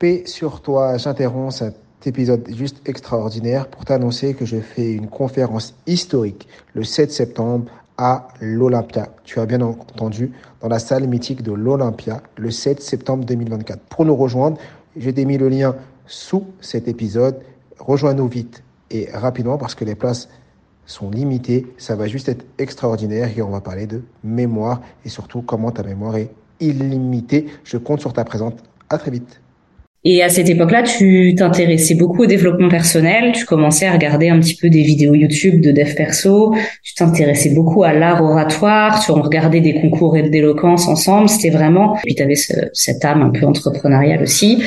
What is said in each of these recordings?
Paix sur toi, j'interromps cet épisode juste extraordinaire pour t'annoncer que je fais une conférence historique le 7 septembre à l'Olympia. Tu as bien entendu, dans la salle mythique de l'Olympia, le 7 septembre 2024. Pour nous rejoindre, j'ai mis le lien sous cet épisode. Rejoins-nous vite et rapidement parce que les places sont limitées. Ça va juste être extraordinaire et on va parler de mémoire et surtout comment ta mémoire est illimitée. Je compte sur ta présence. À très vite. Et à cette époque-là, tu t'intéressais beaucoup au développement personnel, tu commençais à regarder un petit peu des vidéos YouTube de dev perso, tu t'intéressais beaucoup à l'art oratoire, tu regardais des concours d'éloquence ensemble, c'était vraiment... Puis tu avais cette âme un peu entrepreneuriale aussi.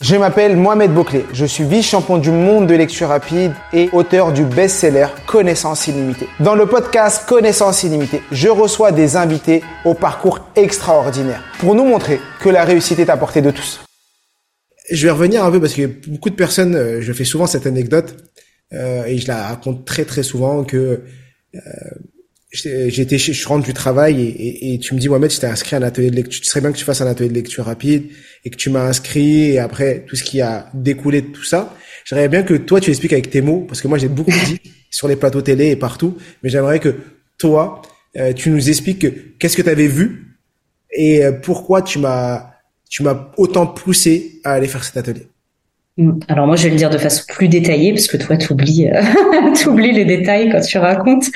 Je m'appelle Mohamed Bouclé, je suis vice-champion du monde de lecture rapide et auteur du best-seller Connaissance illimitée. Dans le podcast Connaissance illimitée, je reçois des invités au parcours extraordinaire pour nous montrer que la réussite est à portée de tous je vais revenir un peu parce que beaucoup de personnes, euh, je fais souvent cette anecdote euh, et je la raconte très très souvent que euh, j'étais, je rentre du travail et, et, tu me dis Mohamed, je t'ai inscrit à un atelier de lecture. Tu serais bien que tu fasses un atelier de lecture rapide et que tu m'as inscrit et après tout ce qui a découlé de tout ça. J'aimerais bien que toi tu expliques avec tes mots parce que moi j'ai beaucoup dit sur les plateaux télé et partout, mais j'aimerais que toi euh, tu nous expliques qu'est-ce que tu avais vu et pourquoi tu m'as tu m'as autant poussé à aller faire cet atelier mm. alors moi, je vais le dire de façon plus détaillée parce que toi, tu oublies, euh, oublies les détails quand tu racontes.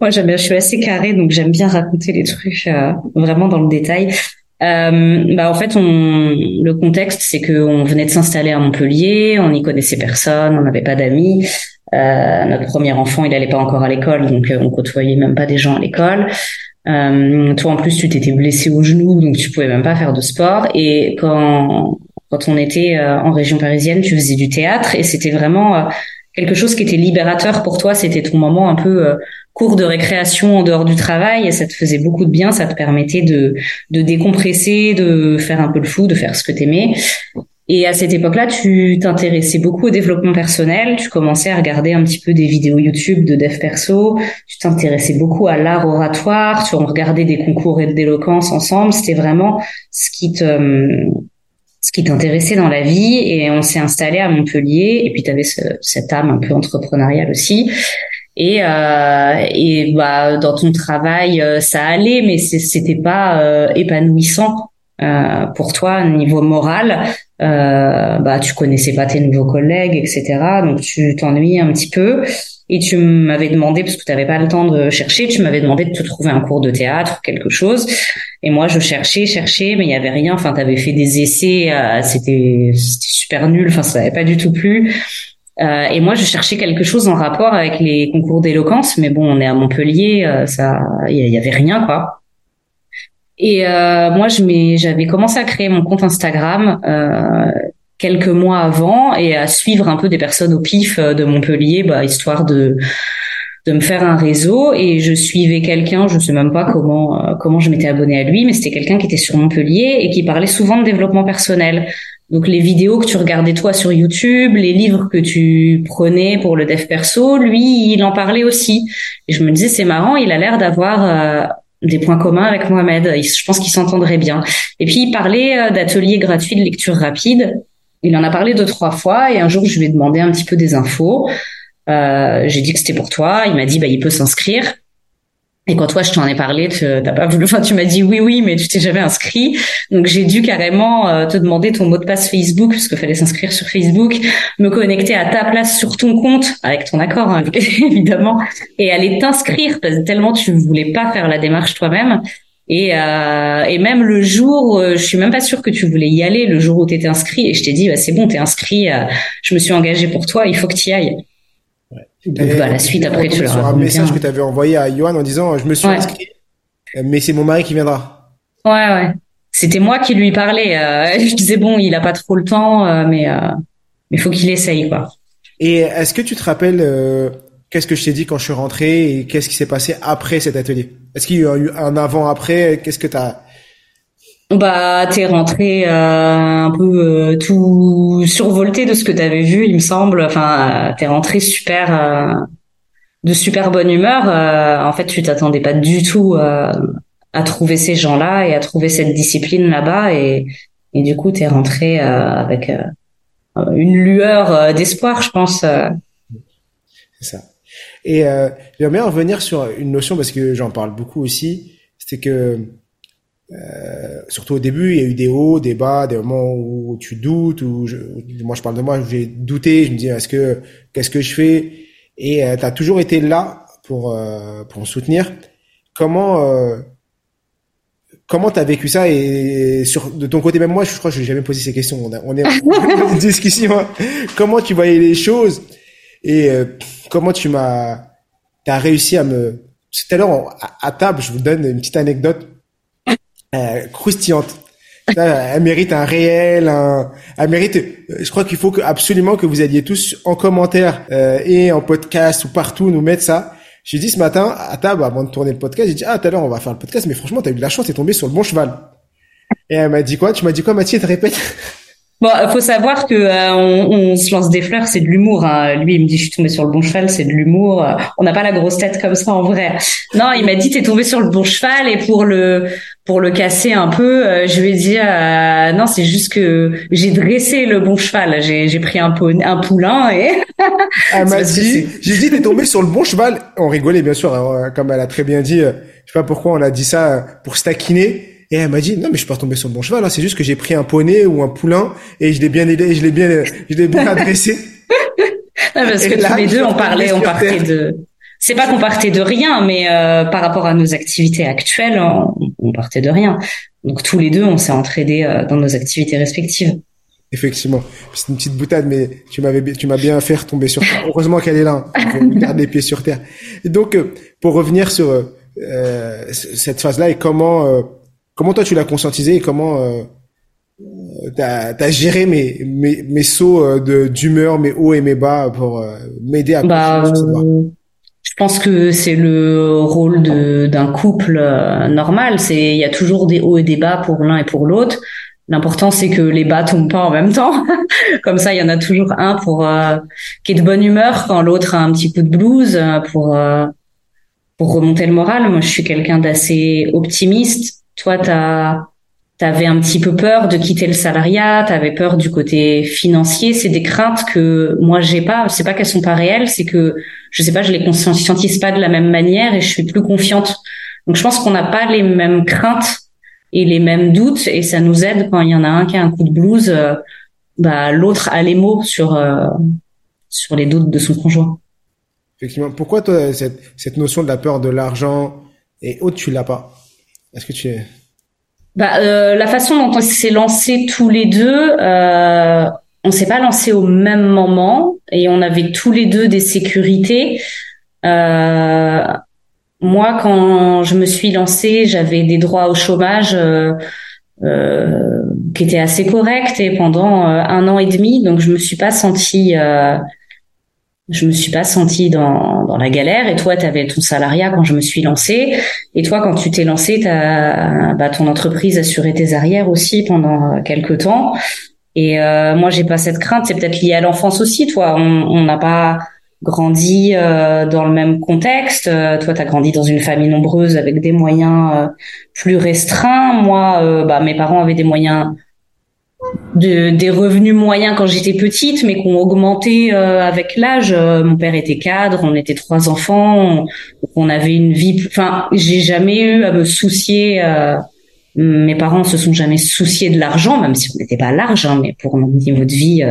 Moi, j'aime bien, je suis assez carrée, donc j'aime bien raconter les trucs euh, vraiment dans le détail. Euh, bah en fait, on, le contexte, c'est que on venait de s'installer à Montpellier, on n'y connaissait personne, on n'avait pas d'amis. Euh, notre premier enfant, il allait pas encore à l'école, donc on côtoyait même pas des gens à l'école. Euh, toi en plus tu t'étais blessé au genou donc tu pouvais même pas faire de sport. Et quand quand on était euh, en région parisienne tu faisais du théâtre et c'était vraiment euh, quelque chose qui était libérateur pour toi. C'était ton moment un peu euh, cours de récréation en dehors du travail et ça te faisait beaucoup de bien. Ça te permettait de de décompresser de faire un peu le fou de faire ce que t'aimais et à cette époque-là, tu t'intéressais beaucoup au développement personnel, tu commençais à regarder un petit peu des vidéos YouTube de dev perso, tu t'intéressais beaucoup à l'art oratoire, tu regardais des concours d'éloquence ensemble, c'était vraiment ce qui te ce qui t'intéressait dans la vie. Et on s'est installé à Montpellier. Et puis tu avais cette âme un peu entrepreneuriale aussi. Et euh, et bah dans ton travail euh, ça allait mais c'était pas euh, épanouissant euh, pour toi niveau moral euh, bah tu connaissais pas tes nouveaux collègues etc donc tu t'ennuyais un petit peu. Et tu m'avais demandé parce que tu n'avais pas le temps de chercher tu m'avais demandé de te trouver un cours de théâtre quelque chose. Et moi je cherchais cherchais mais il y avait rien. Enfin tu avais fait des essais euh, c'était super nul. Enfin ça n'avait pas du tout plu. Euh, et moi, je cherchais quelque chose en rapport avec les concours d'éloquence, mais bon, on est à Montpellier, euh, ça, il y, avait rien, quoi. Et euh, moi, je j'avais commencé à créer mon compte Instagram euh, quelques mois avant et à suivre un peu des personnes au pif euh, de Montpellier, bah, histoire de de me faire un réseau. Et je suivais quelqu'un, je sais même pas comment euh, comment je m'étais abonnée à lui, mais c'était quelqu'un qui était sur Montpellier et qui parlait souvent de développement personnel. Donc les vidéos que tu regardais toi sur YouTube, les livres que tu prenais pour le dev perso, lui, il en parlait aussi. Et je me disais c'est marrant, il a l'air d'avoir euh, des points communs avec Mohamed. Je pense qu'ils s'entendraient bien. Et puis il parlait euh, d'ateliers gratuits de lecture rapide. Il en a parlé deux trois fois et un jour je lui ai demandé un petit peu des infos. Euh, j'ai dit que c'était pour toi. Il m'a dit bah il peut s'inscrire. Et quand toi je t'en ai parlé, tu t'as pas voulu, enfin tu m'as dit oui oui, mais tu t'es jamais inscrit. Donc j'ai dû carrément euh, te demander ton mot de passe Facebook parce qu'il fallait s'inscrire sur Facebook, me connecter à ta place sur ton compte avec ton accord hein, évidemment, et aller t'inscrire parce que tellement tu voulais pas faire la démarche toi-même. Et, euh, et même le jour, euh, je suis même pas sûre que tu voulais y aller, le jour où tu étais inscrit, et je t'ai dit bah c'est bon, t'es inscrit, euh, je me suis engagée pour toi, il faut que tu y ailles. Donc, bah, la suite, après, tu leur un message que tu avais envoyé à Johan en disant, je me suis inscrit, mais c'est mon mari qui viendra. Ouais, ouais. C'était moi qui lui parlais. Euh, je disais, bon, il a pas trop le temps, euh, mais euh, il faut qu'il essaye, quoi. Et est-ce que tu te rappelles euh, qu'est-ce que je t'ai dit quand je suis rentré et qu'est-ce qui s'est passé après cet atelier? Est-ce qu'il y a eu un avant-après? Qu'est-ce que tu as bah, t'es rentré euh, un peu euh, tout survolté de ce que t'avais vu, il me semble. Enfin, t'es rentré super euh, de super bonne humeur. en fait, tu t'attendais pas du tout à trouver ces gens-là et à trouver cette discipline là-bas. Et, Et du coup, tu es rentré avec une lueur d'espoir, je pense. C'est ça. Et j'aimerais revenir sur une notion parce que j'en parle beaucoup aussi, c'est que euh, surtout au début, il y a eu des hauts, des bas, des moments où tu doutes, où, je, moi je parle de moi, j'ai douté, je me dis est-ce que qu'est-ce que je fais? Et euh, tu as toujours été là pour euh, pour me soutenir. Comment euh, comment t'as vécu ça? Et sur de ton côté même moi je crois que je n'ai jamais posé ces questions. On, on est en discussion. Hein. Comment tu voyais les choses? Et euh, comment tu m'as t'as réussi à me tout à l'heure à table je vous donne une petite anecdote euh, croustillante. elle mérite un réel, un, elle mérite. Je crois qu'il faut que absolument que vous alliez tous en commentaire euh, et en podcast ou partout nous mettre ça. J'ai dit ce matin à table avant de tourner le podcast, j'ai dit ah tout à l'heure on va faire le podcast, mais franchement t'as eu de la chance, t'es tombé sur le bon cheval. Et elle m'a dit quoi? Tu m'as dit quoi Mathieu Te répète. Bon, faut savoir que euh, on, on, se lance des fleurs, c'est de l'humour. Hein. Lui, il me dit je suis tombé sur le bon cheval, c'est de l'humour. On n'a pas la grosse tête comme ça en vrai. Non, il m'a dit t'es tombé sur le bon cheval et pour le pour le casser un peu, euh, je lui ai dit euh, non, c'est juste que j'ai dressé le bon cheval. J'ai j'ai pris un, un poulain et. elle m'a dit, j'ai dit t'es tombé sur le bon cheval. On rigolait bien sûr, hein, comme elle a très bien dit. je sais pas pourquoi on a dit ça pour se taquiner. Et elle m'a dit non mais je suis pas tombé sur le bon cheval, hein. c'est juste que j'ai pris un poney ou un poulain et je l'ai bien aidé, je l'ai bien, je l'ai bien adressé. non, parce que tous les deux on parlait, on partait de. C'est pas qu'on partait de rien, mais euh, par rapport à nos activités actuelles, on, on, partait de rien. Donc tous les deux, on s'est entraînés euh, dans nos activités respectives. Effectivement, c'est une petite boutade, mais tu m'avais, tu m'as bien fait retomber sur terre. Heureusement qu'elle est là, on garde les pieds sur terre. Et donc, euh, pour revenir sur euh, cette phase-là et comment Comment toi tu l'as conscientisé et comment euh, t'as as géré mes mes, mes sauts euh, de d'humeur, mes hauts et mes bas pour euh, m'aider à bah, je pense que c'est le rôle de d'un couple euh, normal. C'est il y a toujours des hauts et des bas pour l'un et pour l'autre. L'important c'est que les bas tombent pas en même temps. Comme ça, il y en a toujours un pour qui est de bonne humeur quand l'autre a un petit coup de blues pour pour remonter le moral. Moi, je suis quelqu'un d'assez optimiste toi, t'as T'avais un petit peu peur de quitter le salariat, t'avais peur du côté financier. C'est des craintes que moi j'ai pas. C'est pas qu'elles sont pas réelles, c'est que je sais pas, je les conscientise pas de la même manière et je suis plus confiante. Donc je pense qu'on n'a pas les mêmes craintes et les mêmes doutes et ça nous aide quand il y en a un qui a un coup de blues, euh, bah l'autre a les mots sur euh, sur les doutes de son conjoint. Effectivement. Pourquoi toi cette cette notion de la peur de l'argent et autre tu l'as pas? Est-ce que tu es bah, euh, la façon dont on s'est lancé tous les deux, euh, on s'est pas lancé au même moment et on avait tous les deux des sécurités. Euh, moi, quand je me suis lancée, j'avais des droits au chômage euh, euh, qui étaient assez corrects et pendant euh, un an et demi, donc je me suis pas sentie je me suis pas sentie dans, dans la galère. Et toi tu avais ton salariat quand je me suis lancée. Et toi quand tu t'es lancée t'as bah, ton entreprise assurait tes arrières aussi pendant quelques temps. Et euh, moi j'ai pas cette crainte. C'est peut-être lié à l'enfance aussi toi. On n'a pas grandi euh, dans le même contexte. Euh, toi tu as grandi dans une famille nombreuse avec des moyens euh, plus restreints. Moi bah mes parents avaient des moyens de, des revenus moyens quand j'étais petite, mais qui ont augmenté euh, avec l'âge. Euh, mon père était cadre, on était trois enfants, on, avait une vie. Enfin, j'ai jamais eu à me soucier. Euh, mes parents se sont jamais souciés de l'argent, même si on n'était pas large, hein, mais pour notre niveau de vie,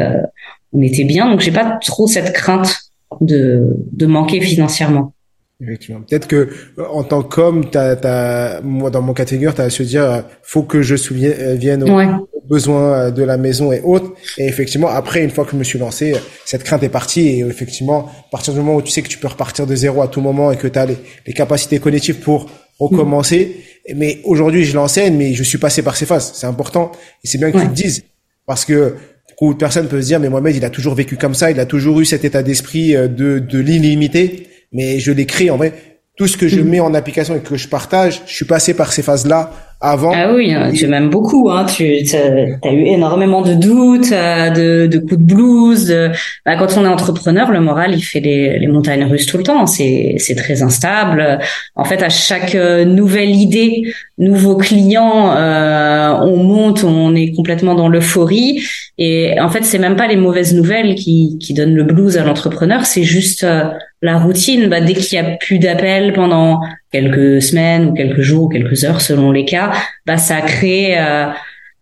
on était bien. Donc j'ai pas trop cette crainte de, de manquer financièrement. Effectivement. Peut-être que en tant qu'homme, t'as, t'as, moi dans mon catégorie, t'as à se dire, faut que je souvienne aux besoins de la maison et autres. Et effectivement, après, une fois que je me suis lancé, cette crainte est partie. Et effectivement, à partir du moment où tu sais que tu peux repartir de zéro à tout moment et que tu as les, les, capacités cognitives pour recommencer. Mais aujourd'hui, je l'enseigne, mais je suis passé par ces phases. C'est important. Et c'est bien que tu le dises. Parce que beaucoup de personnes peuvent se dire, mais Mohamed, il a toujours vécu comme ça. Il a toujours eu cet état d'esprit euh, de, de l'illimité mais je l'écris en vrai. Tout ce que je mm. mets en application et que je partage, je suis passé par ces phases-là avant. Ah oui, hein, tu m'aimes beaucoup. Hein. Tu as, eu énormément de doutes, euh, de, de coups de blues. Bah, quand on est entrepreneur, le moral, il fait les, les montagnes russes tout le temps. C'est très instable. En fait, à chaque euh, nouvelle idée, nouveau client, euh, on monte, on est complètement dans l'euphorie. Et en fait, c'est même pas les mauvaises nouvelles qui, qui donnent le blues à l'entrepreneur, c'est juste euh, la routine. Bah, dès qu'il y a plus d'appels pendant quelques semaines ou quelques jours ou quelques heures selon les cas, bah ça crée euh,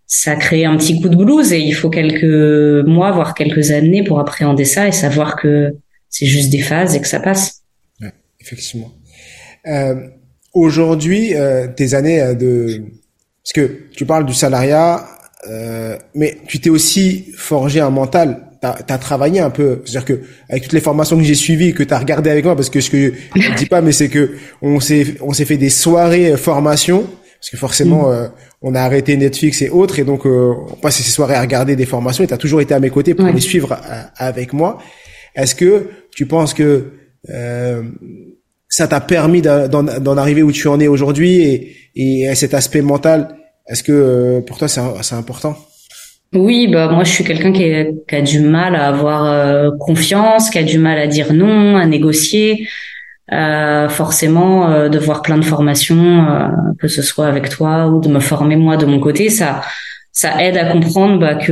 ça crée un petit coup de blues et il faut quelques mois voire quelques années pour appréhender ça et savoir que c'est juste des phases et que ça passe. Effectivement. Euh, Aujourd'hui, euh, tes années euh, de parce que tu parles du salariat, mais tu t'es aussi forgé un mental. T'as as travaillé un peu, c'est-à-dire que avec toutes les formations que j'ai suivies, que t'as regardé avec moi, parce que ce que je dis pas, mais c'est que on s'est on s'est fait des soirées euh, formation, parce que forcément mm. euh, on a arrêté Netflix et autres, et donc euh, on passe ces soirées à regarder des formations. Et t'as toujours été à mes côtés pour les suivre avec moi. Est-ce que tu penses que ça t'a permis d'en arriver où tu en es aujourd'hui et, et cet aspect mental est-ce que euh, pour toi c'est important? Oui, bah moi je suis quelqu'un qui, qui, a du mal à avoir euh, confiance, qui a du mal à dire non, à négocier. Euh, forcément, euh, de voir plein de formations, que ce soit avec toi ou de me former moi de mon côté, ça ça aide à comprendre bah, que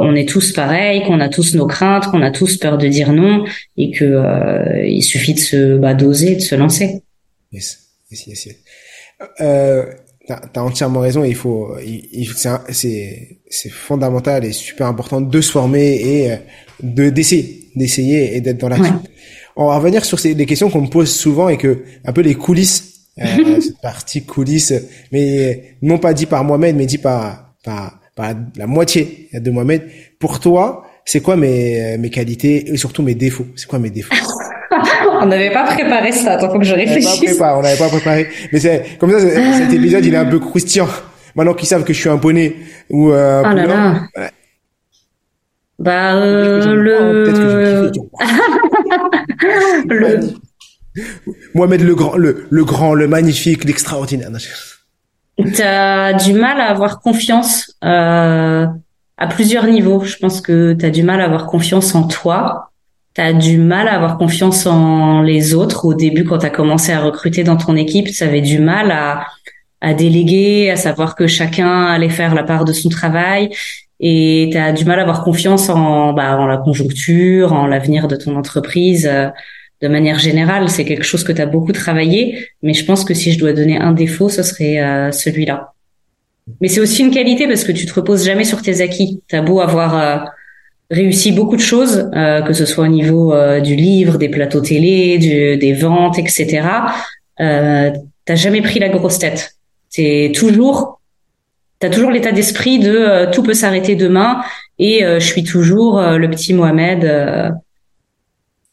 on est tous pareils, qu'on a tous nos craintes, qu'on a tous peur de dire non et que il suffit de se bah, d'oser, de se lancer. Yes, yes, yes. yes. Euh, T'as as entièrement raison. Il faut, il, c'est c'est fondamental et super important de se former et euh, de d'essayer, d'essayer et d'être dans l'action. On va revenir sur ces, les questions qu'on me pose souvent et que un peu les coulisses, euh, cette partie coulisses, mais non pas dit par Mohamed, mais dit par par par la moitié de Mohamed. Pour toi, c'est quoi mes mes qualités et surtout mes défauts? C'est quoi mes défauts? on n'avait pas préparé ça. Attends, faut que je réfléchisse. On n'avait pas, préparé. Mais c'est comme ça. Cet épisode, il est un peu croustillant. Maintenant qu'ils savent que je suis un poney ou euh, oh là là. Bah euh, le. le... Mohamed le grand, le, le grand, le magnifique, l'extraordinaire. T'as du mal à avoir confiance euh, à plusieurs niveaux. Je pense que t'as du mal à avoir confiance en toi tu as du mal à avoir confiance en les autres. Au début, quand tu as commencé à recruter dans ton équipe, tu avais du mal à, à déléguer, à savoir que chacun allait faire la part de son travail. Et tu as du mal à avoir confiance en, bah, en la conjoncture, en l'avenir de ton entreprise. Euh, de manière générale, c'est quelque chose que tu as beaucoup travaillé. Mais je pense que si je dois donner un défaut, ce serait euh, celui-là. Mais c'est aussi une qualité parce que tu te reposes jamais sur tes acquis. T'as beau avoir euh, réussi beaucoup de choses, euh, que ce soit au niveau euh, du livre, des plateaux télé, du, des ventes, etc. Euh, t'as jamais pris la grosse tête. C'est toujours, t'as toujours l'état d'esprit de euh, tout peut s'arrêter demain et je suis toujours le petit Mohamed,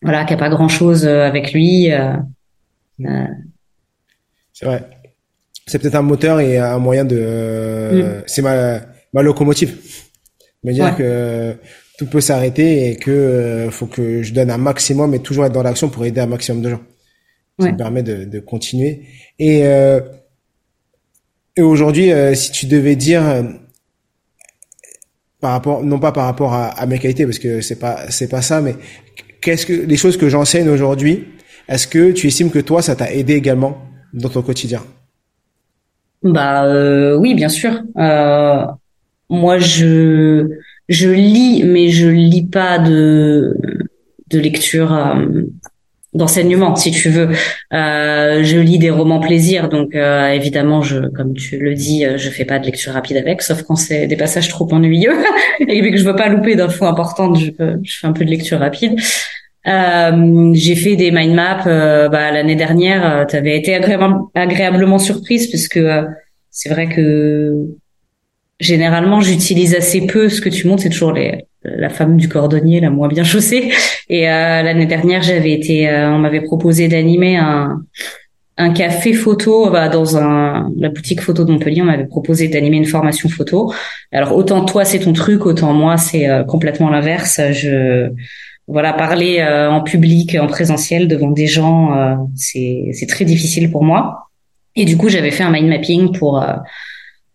voilà, qui a pas grand chose avec lui. C'est vrai. C'est peut-être un moteur et un moyen de. Mm. C'est ma ma locomotive. Me dire que tout peut s'arrêter et que euh, faut que je donne un maximum et toujours être dans l'action pour aider un maximum de gens. Ça me permet de, de continuer. Et, euh, et aujourd'hui, euh, si tu devais dire par rapport, non pas par rapport à, à, mes qualités, parce que c'est pas c'est pas ça, mais qu'est-ce que les choses que j'enseigne aujourd'hui, est-ce que tu estimes que toi, ça t'a aidé également dans ton quotidien? Bah oui, bien sûr. moi, je je lis, mais je lis pas de de lecture euh, d'enseignement, si tu veux. Euh, je lis des romans plaisir, donc euh, évidemment, je, comme tu le dis, je fais pas de lecture rapide avec, sauf quand c'est des passages trop ennuyeux et vu que je veux pas louper d'infos importantes, je, je fais un peu de lecture rapide. j'ai fait des mind maps bah, l'année dernière. tu avais été agréablement surprise puisque c'est vrai que généralement, j'utilise assez peu ce que tu montres. C'est toujours les, la femme du cordonnier, la moins bien chaussée. Et euh, l'année dernière, j'avais été, euh, on m'avait proposé d'animer un, un café photo bah, dans un, la boutique photo de Montpellier. On m'avait proposé d'animer une formation photo. Alors autant toi c'est ton truc, autant moi c'est euh, complètement l'inverse. Je voilà, parler en public, en présentiel devant des gens, c'est c'est très difficile pour moi. Et du coup, j'avais fait un mind mapping pour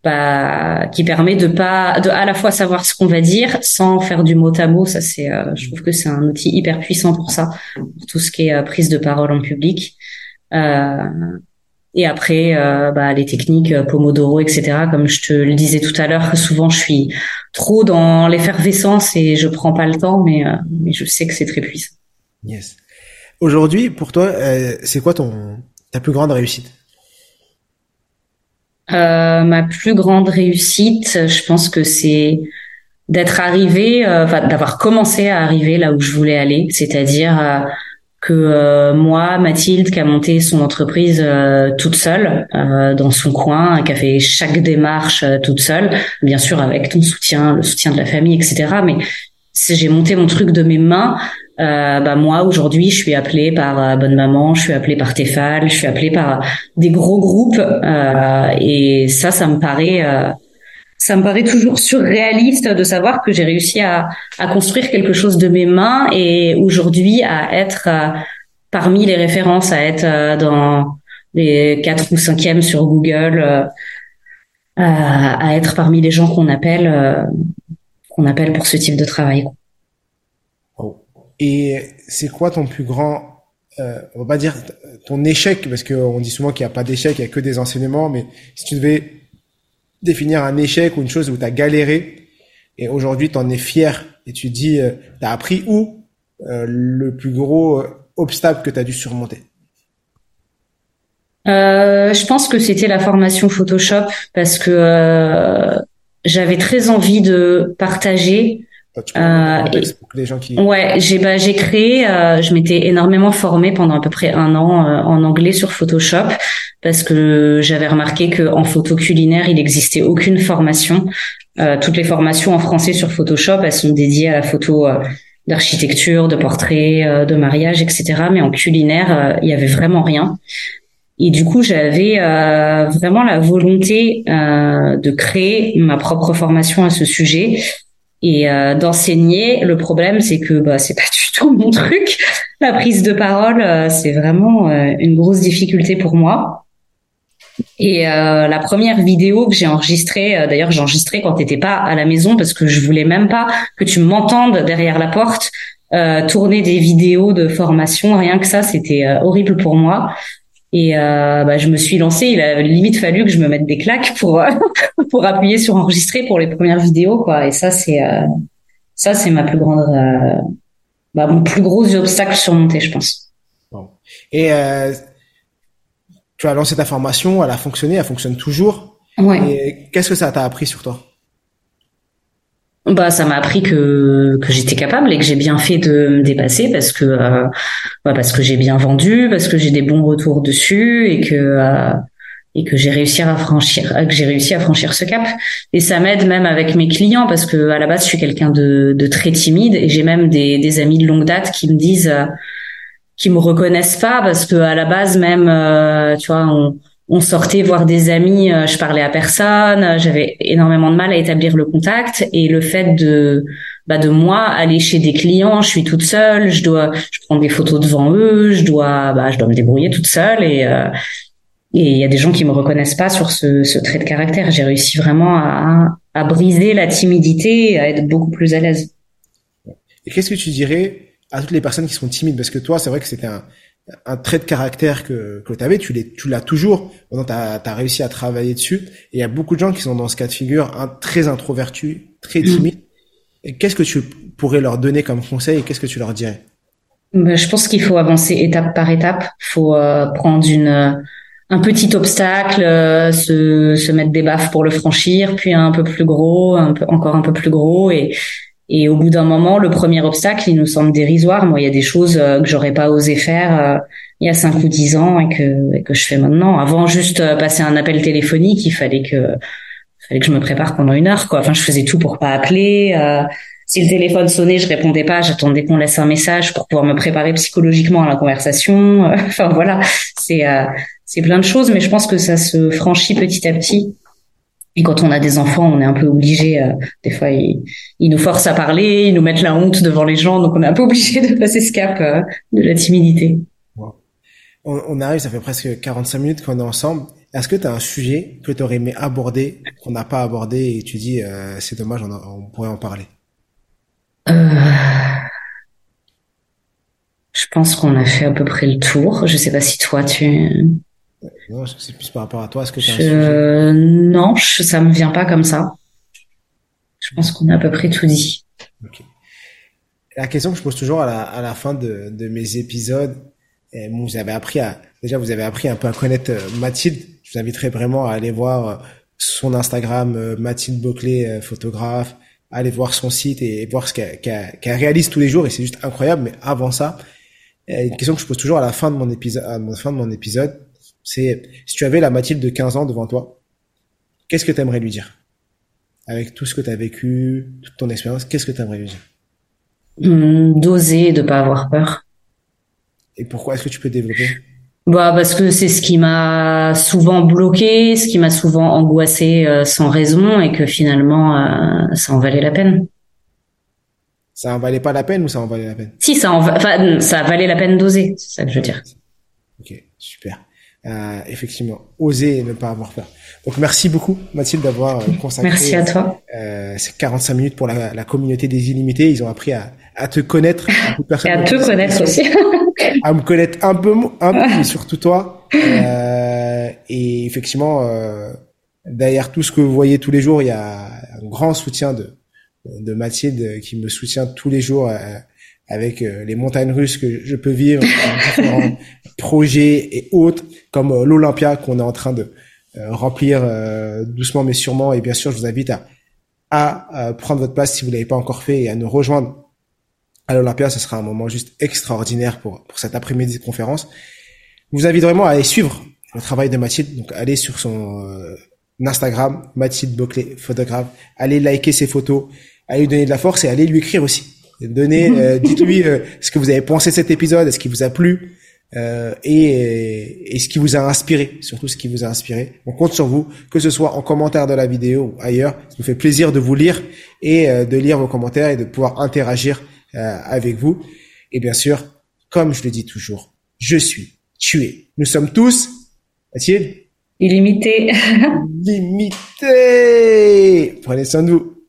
bah, qui permet de pas, de à la fois savoir ce qu'on va dire sans faire du mot à mot. Ça, c'est, euh, je trouve que c'est un outil hyper puissant pour ça, pour tout ce qui est euh, prise de parole en public. Euh, et après, bah, les techniques Pomodoro, etc. Comme je te le disais tout à l'heure, souvent je suis trop dans l'effervescence et je prends pas le temps, mais mais je sais que c'est très puissant. Yes. Aujourd'hui, pour toi, c'est quoi ton ta plus grande réussite? Euh, ma plus grande réussite, je pense que c'est d'être arrivé, euh, d'avoir commencé à arriver là où je voulais aller, c'est-à-dire euh, que moi, Mathilde, qui a monté son entreprise toute seule dans son coin, qui a fait chaque démarche toute seule, bien sûr avec ton soutien, le soutien de la famille, etc. Mais j'ai monté mon truc de mes mains, euh, bah moi aujourd'hui je suis appelée par euh, Bonne Maman, je suis appelée par Tefal, je suis appelée par des gros groupes euh, et ça ça me paraît euh, ça me paraît toujours surréaliste de savoir que j'ai réussi à, à construire quelque chose de mes mains et aujourd'hui à être parmi les références, à être dans les quatre ou cinquièmes sur Google, à être parmi les gens qu'on appelle qu'on appelle pour ce type de travail. Et c'est quoi ton plus grand, euh, on va pas dire ton échec, parce qu'on dit souvent qu'il n'y a pas d'échec, il y a que des enseignements, mais si tu devais définir un échec ou une chose où tu as galéré, et aujourd'hui tu en es fier, et tu dis, euh, tu as appris où euh, le plus gros euh, obstacle que tu as dû surmonter? Euh, Je pense que c'était la formation Photoshop, parce que euh, j'avais très envie de partager euh, les gens qui... Ouais, j'ai bah, j'ai créé, euh, je m'étais énormément formée pendant à peu près un an euh, en anglais sur Photoshop parce que j'avais remarqué que en photo culinaire il n'existait aucune formation. Euh, toutes les formations en français sur Photoshop elles sont dédiées à la photo d'architecture, de portrait, de mariage, etc. Mais en culinaire il y avait vraiment rien. Et du coup, j'avais vraiment la volonté de créer ma propre formation à ce sujet et euh, d'enseigner. Le problème, c'est que bah, c'est pas du tout mon truc. La prise de parole, euh, c'est vraiment euh, une grosse difficulté pour moi. Et la première vidéo que j'ai enregistrée, d'ailleurs j'ai enregistré quand t'étais pas à la maison parce que je voulais même pas que tu m'entendes derrière la porte tourner des vidéos de formation. Rien que ça, c'était horrible pour moi. Et euh, bah, je me suis lancée. Il a limite fallu que je me mette des claques pour pour appuyer sur enregistrer pour les premières vidéos, quoi. Et ça, c'est euh, ça, c'est ma plus grande, euh, bah, mon plus gros obstacle surmonté, je pense. Bon. Et euh, tu as lancé ta formation, elle a fonctionné, elle fonctionne toujours. Ouais. Qu'est-ce que ça t'a appris sur toi? Bah, ça m'a appris que que j'étais capable et que j'ai bien fait de me dépasser parce que euh, bah, parce que j'ai bien vendu, parce que j'ai des bons retours dessus et que euh, et que j'ai réussi à franchir que j'ai réussi à franchir ce cap. Et ça m'aide même avec mes clients parce que à la base je suis quelqu'un de, de très timide et j'ai même des, des amis de longue date qui me disent euh, qui me reconnaissent pas parce que à la base même tu vois on on sortait voir des amis, euh, je parlais à personne, j'avais énormément de mal à établir le contact et le fait de bah de moi aller chez des clients, je suis toute seule, je dois je prends des photos devant eux, je dois bah je dois me débrouiller toute seule et euh, et il y a des gens qui me reconnaissent pas sur ce, ce trait de caractère. J'ai réussi vraiment à, à briser la timidité et à être beaucoup plus à l'aise. Et qu'est-ce que tu dirais à toutes les personnes qui sont timides? Parce que toi, c'est vrai que c'était un, un trait de caractère que, que tu avais, tu l'as tu l'as toujours, tu as, as, réussi à travailler dessus. Et il y a beaucoup de gens qui sont dans ce cas de figure, un, très introvertus, très timides. Et qu'est-ce que tu pourrais leur donner comme conseil et qu'est-ce que tu leur dirais? Ben, Je pense qu'il faut avancer étape par étape. Il faut euh, prendre une un petit obstacle, euh, se, se mettre des baffes pour le franchir, puis un peu plus gros, un peu, encore un peu plus gros, et, et au bout d'un moment, le premier obstacle, il nous semble dérisoire. Moi, il y a des choses euh, que j'aurais pas osé faire euh, il y a cinq ou dix ans et que, que je fais maintenant. Avant, juste euh, passer un appel téléphonique, il fallait que, fallait que je me prépare pendant une heure. Quoi. Enfin, je faisais tout pour pas appeler. si le téléphone sonnait, je répondais pas. J'attendais qu'on laisse un message pour pouvoir me préparer psychologiquement à la conversation. enfin voilà, c'est c'est plein de choses, mais je pense que ça se franchit petit à petit. Et quand on a des enfants, on est un peu obligé. Euh, des fois, ils, nous forcent à parler, ils nous mettent la honte devant les gens, donc on est un peu obligé de passer ce cap euh, de la timidité. On, arrive, ça fait presque 45 minutes qu'on est ensemble. Est-ce que tu as un sujet que tu aurais aimé aborder, qu'on n'a pas abordé et tu dis euh, c'est dommage, on, on, pourrait en parler? Euh... Je pense qu'on a fait à peu près le tour. Je sais pas si toi tu. Non, c'est plus par rapport à toi. Est-ce que un sujet? Non, je, ça me vient pas comme ça. Je pense qu'on a à peu près tout dit. Okay. La question que je pose toujours à la, à la fin de, de mes épisodes, vous avez appris à déjà vous avez appris un peu à connaître euh, Mathilde. Je vous inviterai vraiment à aller voir euh, son Instagram euh, Mathilde Boclet photographe, aller voir son site et, voir ce qu'elle réalise tous les jours et c'est juste incroyable. Mais avant ça, une question que je pose toujours à la fin de mon épisode, à la fin de mon épisode, c'est si tu avais la Mathilde de 15 ans devant toi, qu'est-ce que tu aimerais lui dire? Avec tout ce que tu as vécu, toute ton expérience, qu'est-ce que tu aimerais lui dire? Hum, D'oser et de pas avoir peur. Et pourquoi est-ce que tu peux développer? Bah parce que c'est ce qui m'a souvent bloqué, ce qui m'a souvent angoissé euh, sans raison et que finalement euh, ça en valait la peine. Ça en valait pas la peine ou ça en valait la peine? Si ça en enfin ça valait la peine d'oser, c'est ça que je veux dire. Ok, super. Euh, effectivement, oser et ne pas avoir peur. Donc merci beaucoup Mathilde d'avoir consacré merci à toi. Euh, ces 45 minutes pour la, la, communauté des illimités. Ils ont appris à, à te connaître. et à te connaître aussi. à me connaître un peu, un peu, mais surtout toi. Euh, et effectivement, euh, derrière tout ce que vous voyez tous les jours, il y a un grand soutien de, de Mathilde qui me soutient tous les jours euh, avec euh, les montagnes russes que je peux vivre, différents projets et autres, comme euh, l'Olympia qu'on est en train de remplir doucement mais sûrement. Et bien sûr, je vous invite à, à prendre votre place si vous l'avez pas encore fait et à nous rejoindre à l'Olympia. Ce sera un moment juste extraordinaire pour, pour cet après-midi de conférence. Je vous invite vraiment à aller suivre le travail de Mathilde. Donc, allez sur son euh, Instagram, Mathilde Boclet, photographe. Allez liker ses photos. Allez lui donner de la force et allez lui écrire aussi. Donnez, euh, dites-lui euh, ce que vous avez pensé de cet épisode, est-ce qu'il vous a plu et, et ce qui vous a inspiré, surtout ce qui vous a inspiré. On compte sur vous, que ce soit en commentaire de la vidéo ou ailleurs. Ça nous fait plaisir de vous lire et de lire vos commentaires et de pouvoir interagir euh, avec vous. Et bien sûr, comme je le dis toujours, je suis, tué. Nous sommes tous, Mathilde Illimité. Limité. Prenez soin de vous.